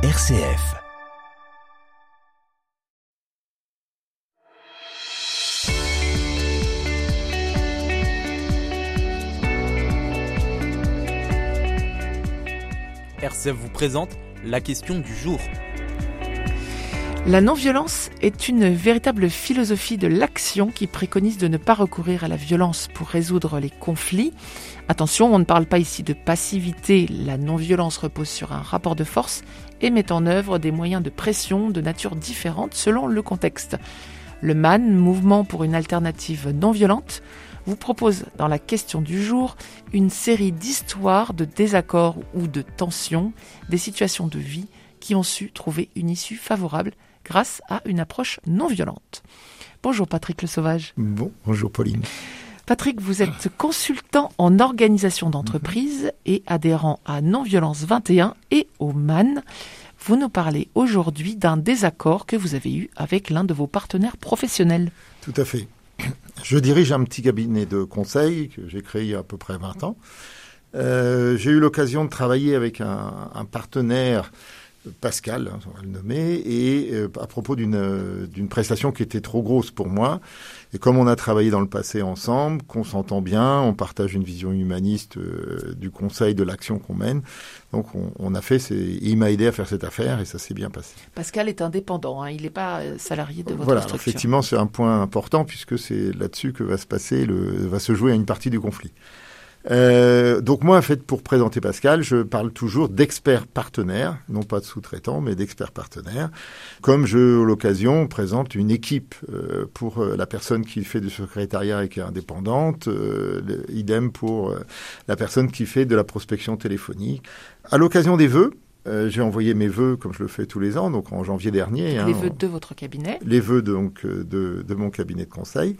RCF. RCF vous présente la question du jour. La non-violence est une véritable philosophie de l'action qui préconise de ne pas recourir à la violence pour résoudre les conflits. Attention, on ne parle pas ici de passivité, la non-violence repose sur un rapport de force et met en œuvre des moyens de pression de nature différente selon le contexte. Le MAN, Mouvement pour une alternative non violente, vous propose dans la question du jour une série d'histoires de désaccords ou de tensions, des situations de vie qui ont su trouver une issue favorable grâce à une approche non violente. Bonjour Patrick Le Sauvage. Bon, bonjour Pauline. Patrick, vous êtes consultant en organisation d'entreprise et adhérent à Non-Violence 21 et au MAN. Vous nous parlez aujourd'hui d'un désaccord que vous avez eu avec l'un de vos partenaires professionnels. Tout à fait. Je dirige un petit cabinet de conseil que j'ai créé il y a à peu près 20 ans. Euh, j'ai eu l'occasion de travailler avec un, un partenaire Pascal, hein, on va le nommer, et euh, à propos d'une d'une prestation qui était trop grosse pour moi. Et comme on a travaillé dans le passé ensemble, qu'on s'entend bien, on partage une vision humaniste euh, du conseil, de l'action qu'on mène. Donc on, on a fait, il m'a aidé à faire cette affaire et ça s'est bien passé. Pascal est indépendant, hein, il n'est pas euh, salarié de votre voilà, structure. effectivement, c'est un point important puisque c'est là-dessus que va se passer, le, va se jouer une partie du conflit. Euh, donc moi, en fait, pour présenter Pascal, je parle toujours d'experts partenaires, non pas de sous-traitants, mais d'experts partenaires. Comme je, à l'occasion, présente une équipe euh, pour euh, la personne qui fait du secrétariat et qui est indépendante, euh, le, idem pour euh, la personne qui fait de la prospection téléphonique. À l'occasion des vœux, euh, j'ai envoyé mes vœux comme je le fais tous les ans, donc en janvier dernier. Les hein, vœux de votre cabinet. les vœux donc euh, de, de mon cabinet de conseil.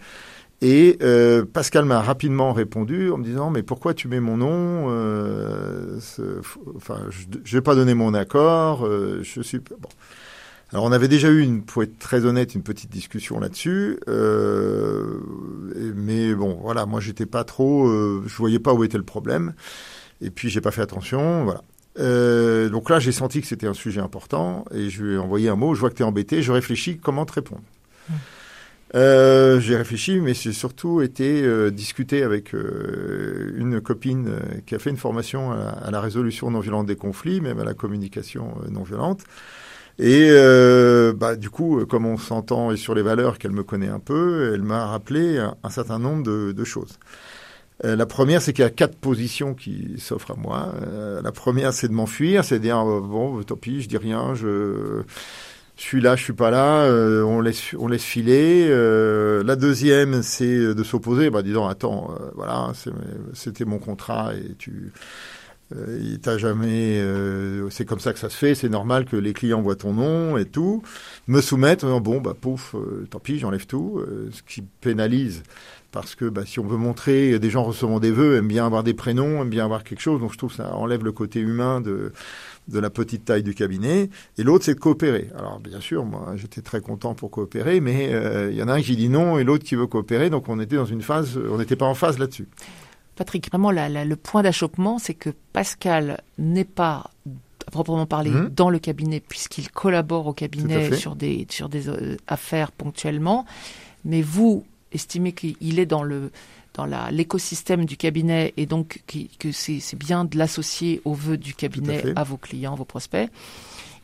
Et euh, Pascal m'a rapidement répondu en me disant mais pourquoi tu mets mon nom euh, Enfin, je n'ai pas donné mon accord. euh, je suis bon. Alors on avait déjà eu, une, pour être très honnête, une petite discussion là-dessus. euh, mais bon, voilà, moi j'étais pas trop, euh, je voyais pas où était le problème. Et puis j'ai pas fait attention, voilà. Euh, donc là, j'ai senti que c'était un sujet important et je lui ai envoyé un mot. Je vois que tu es embêté. Je réfléchis comment te répondre. Euh, j'ai réfléchi, mais j'ai surtout été euh, discuter avec euh, une copine euh, qui a fait une formation à la, résolution non violente des conflits, même à la communication euh, non violente. Et bah, du coup, comme on s'entend et sur les valeurs qu'elle me connaît un peu, elle m'a rappelé un, certain nombre de, de choses. La première, c'est qu'il y a quatre positions qui s'offrent à moi. La première, c'est de m'enfuir, c'est de dire bon, tant pis, je dis rien, je je suis là, je suis pas là, euh, on laisse on laisse filer. Euh, la deuxième, c'est de s'opposer, bah disant attends, euh, voilà, c'était mon contrat et tu euh, il t'a jamais, euh, c'est comme ça que ça se fait, c'est normal que les clients voient ton nom et tout. Me soumettre, bon bah pouf, euh, tant pis, j'enlève tout, euh, ce qui pénalise parce que bah, si on veut montrer, des gens recevant des vœux aiment bien avoir des prénoms, aiment bien avoir quelque chose, donc je trouve que ça enlève le côté humain de de la petite taille du cabinet, et l'autre c'est de coopérer. Alors bien sûr, moi j'étais très content pour coopérer, mais euh, il y en a un qui dit non et l'autre qui veut coopérer, donc on était dans une phase, on n'était pas en phase là-dessus. Patrick, vraiment, la- la- le point d'achoppement, c'est que Pascal n'est pas à proprement parler Mhm. dans le cabinet puisqu'il collabore au cabinet sur des sur des euh, affaires ponctuellement, mais vous estimez qu'il est dans le dans l'écosystème du cabinet et donc qui- que c'est bien de l'associer aux vœux du cabinet à vos clients, vos prospects.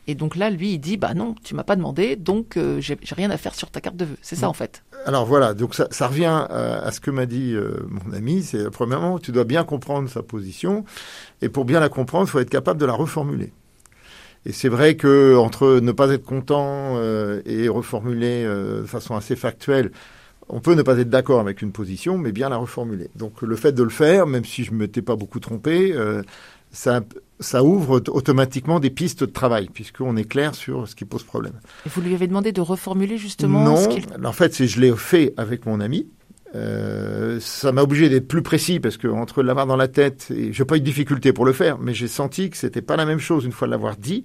Et donc là, lui, il dit bah non, tu m'as pas demandé, donc euh, j'ai rien à faire sur ta carte de vœux. C'est ça en fait. Alors voilà, donc ça, ça revient à, à ce que m'a dit euh, mon ami, c'est premièrement, tu dois bien comprendre sa position, et pour bien la comprendre, il faut être capable de la reformuler. Et c'est vrai que entre ne pas être content euh, et reformuler euh, de façon assez factuelle, on peut ne pas être d'accord avec une position, mais bien la reformuler. Donc le fait de le faire, même si je ne m'étais pas beaucoup trompé, euh, ça, ça ouvre automatiquement des pistes de travail, puisqu'on est clair sur ce qui pose problème. Et vous lui avez demandé de reformuler justement Non, ce en fait, c'est je l'ai fait avec mon ami. Euh, ça m'a obligé d'être plus précis parce que entre l'avoir dans la tête et j'ai pas eu de difficulté pour le faire, mais j'ai senti que c'était pas la même chose une fois de l'avoir dit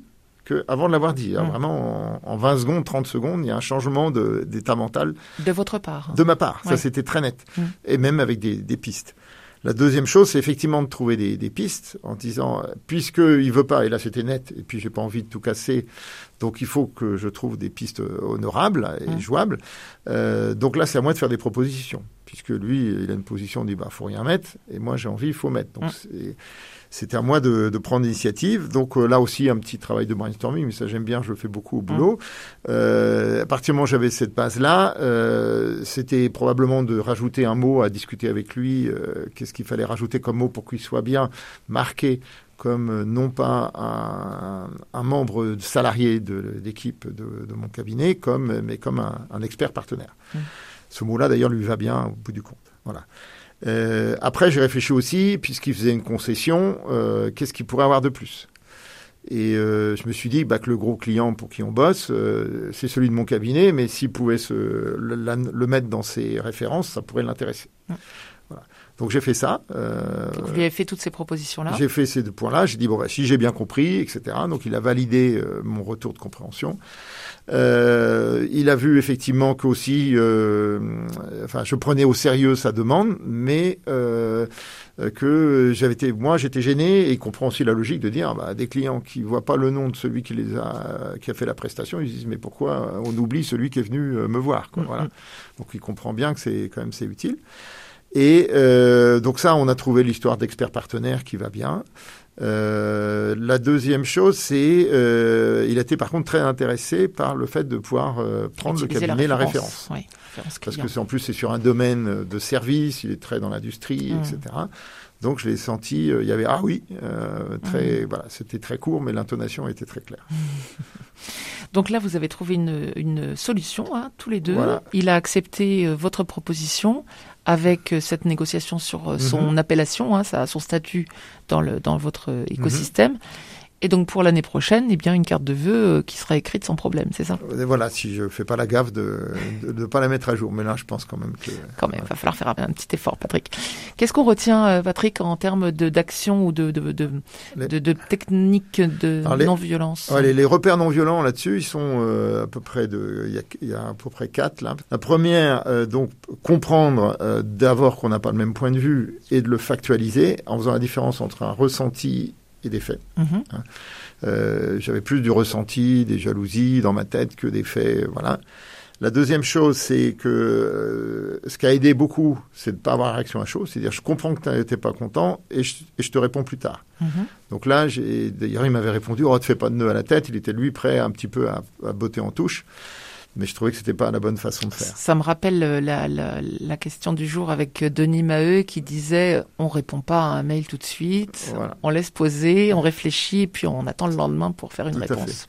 que avant de l'avoir dit. Alors, Mm. Vraiment, en, en 20 secondes, 30 secondes, il y a un changement d'état mental de votre part. de ma part. Ouais. Ça, c'était très net. Mm. Et même avec des, des pistes. La deuxième chose, c'est effectivement de trouver des, des pistes en disant, puisqu'il veut pas, et là c'était net, et puis j'ai pas envie de tout casser, donc il faut que je trouve des pistes honorables et Mmh. jouables. Euh, donc là, c'est à moi de faire des propositions, puisque lui, il a une position, on dit, bah, faut rien mettre, et moi j'ai envie, il faut mettre. Donc Mm. C'était à moi de, de prendre l'initiative. Donc euh, là aussi, un petit travail de brainstorming, mais ça j'aime bien, je le fais beaucoup au boulot. Euh, à partir du moment où j'avais cette base-là, euh, c'était probablement de rajouter un mot à discuter avec lui. euh, Qu'est-ce qu'il fallait rajouter comme mot pour qu'il soit bien marqué comme euh, non pas un, un membre salarié de l'équipe de, de mon cabinet, comme, mais comme un, un expert partenaire. Mm. Ce mot-là, d'ailleurs, lui va bien au bout du compte. Voilà. Euh, après, j'ai réfléchi aussi, puisqu'il faisait une concession, euh, qu'est-ce qu'il pourrait avoir de plus? Et euh, je me suis dit bah, que le gros client pour qui on bosse, euh, c'est celui de mon cabinet, mais s'il pouvait se, le, la- le mettre dans ses références, ça pourrait l'intéresser. Mm. Voilà. Donc j'ai fait ça. euh, Donc, vous lui avez fait toutes ces propositions-là? j'ai fait ces deux points-là. J'ai dit, bon, bah, si j'ai bien compris, etc. Donc, il a validé euh, mon retour de compréhension. Euh, il a vu effectivement qu'aussi, euh, enfin, je prenais au sérieux sa demande, mais euh, que j'avais été, moi, j'étais gêné et il comprend aussi la logique de dire, bah, des clients qui voient pas le nom de celui qui les a, qui a fait la prestation, ils se disent, mais pourquoi on oublie celui qui est venu euh, me voir, quoi, Mm, voilà. mm. Donc, il comprend bien que c'est quand même c'est utile. Et euh, donc ça, on a trouvé l'histoire d'expert partenaire qui va bien. Euh, la deuxième chose, c'est euh, il a été par contre très intéressé par le fait de pouvoir euh, prendre le cabinet la référence. Oui, référence Parce que c'est en plus c'est sur un domaine de service, il est très dans l'industrie, Mm. etc. Donc je l'ai senti, euh, il y avait ah oui, euh, très voilà, c'était très court, mais l'intonation était très claire. Donc là, vous avez trouvé une, une solution, hein, tous les deux. Voilà. Il a accepté euh, votre proposition avec euh, cette négociation sur euh, son Mhm. appellation, hein, ça, son statut dans, le, dans votre euh, écosystème. Et donc pour l'année prochaine, eh bien une carte de vœux euh, qui sera écrite sans problème, c'est ça? Et voilà, si je fais pas la gaffe de ne pas la mettre à jour, mais là je pense quand même que Quand même, il va falloir faire un, un petit effort, Patrick. Qu'est-ce qu'on retient, euh, Patrick, en termes d'action ou de, de, de, Les- de, de techniques de non-violence? Ouais, les, les repères non violents là-dessus, ils sont euh, à peu près de, il y a, il y a à peu près quatre là. La première, euh, donc comprendre euh, d'abord qu'on n'a pas le même point de vue et de le factualiser en faisant la différence entre un ressenti et des faits. Mhm. Euh, J'avais plus du ressenti, des jalousies dans ma tête que des faits, voilà. La deuxième chose, c'est que euh, ce qui a aidé beaucoup, c'est de pas avoir réaction à chaud, c'est-à-dire je comprends que tu n'étais pas content et je, et je te réponds plus tard. Mhm. Donc là, d'ailleurs, il m'avait répondu, oh, te fais pas de nœud à la tête. Il était lui prêt un petit peu à, à botter en touche. Mais je trouvais que c'était pas la bonne façon de faire. Ça me rappelle euh, la, la, la question du jour avec euh, Denis Maheu qui disait on répond pas à un mail tout de suite, Voilà. on laisse poser, on réfléchit et puis on attend le lendemain pour faire une Tout réponse.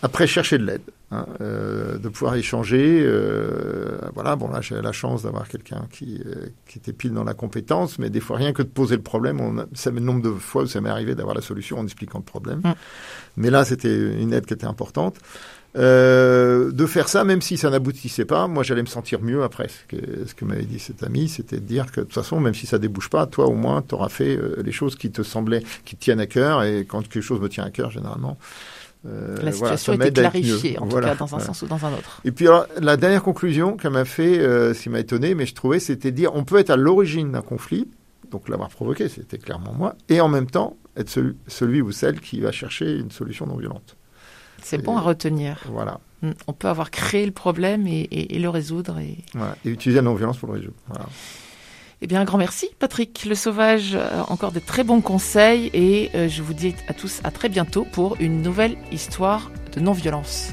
Après, chercher de l'aide, hein, euh, de pouvoir échanger. euh, voilà, bon là, j'ai la chance d'avoir quelqu'un qui, euh, qui était pile dans la compétence, mais des fois, rien que de poser le problème, on a, ça le nombre de fois où ça m'est arrivé d'avoir la solution en expliquant le problème. Mm. Mais là, c'était une aide qui était importante. Euh, de faire ça, même si ça n'aboutissait pas, moi j'allais me sentir mieux après. Ce que, ce que m'avait dit cet ami, c'était de dire que de toute façon, même si ça débouche pas, toi au moins, tu auras fait euh, les choses qui te semblaient, qui te tiennent à cœur. Et quand quelque chose me tient à cœur, généralement, euh, La voilà, situation ça était clarifiée, en Voilà, tout cas dans un sens ou dans un autre. Et puis alors, la dernière conclusion qu'elle m'a fait, euh, ce qui m'a étonné, mais je trouvais, c'était de dire on peut être à l'origine d'un conflit, donc l'avoir provoqué, c'était clairement moi, et en même temps être celui, celui ou celle qui va chercher une solution non violente. C'est bon à retenir. Voilà. Mm. On peut avoir créé le problème et, et- et le résoudre. Et... voilà. Et utiliser la non-violence pour le résoudre. Voilà. Eh bien, un grand merci, Patrick Le Sauvage. Euh, encore des très bons conseils et euh, je vous dis à tous à très bientôt pour une nouvelle histoire de non-violence.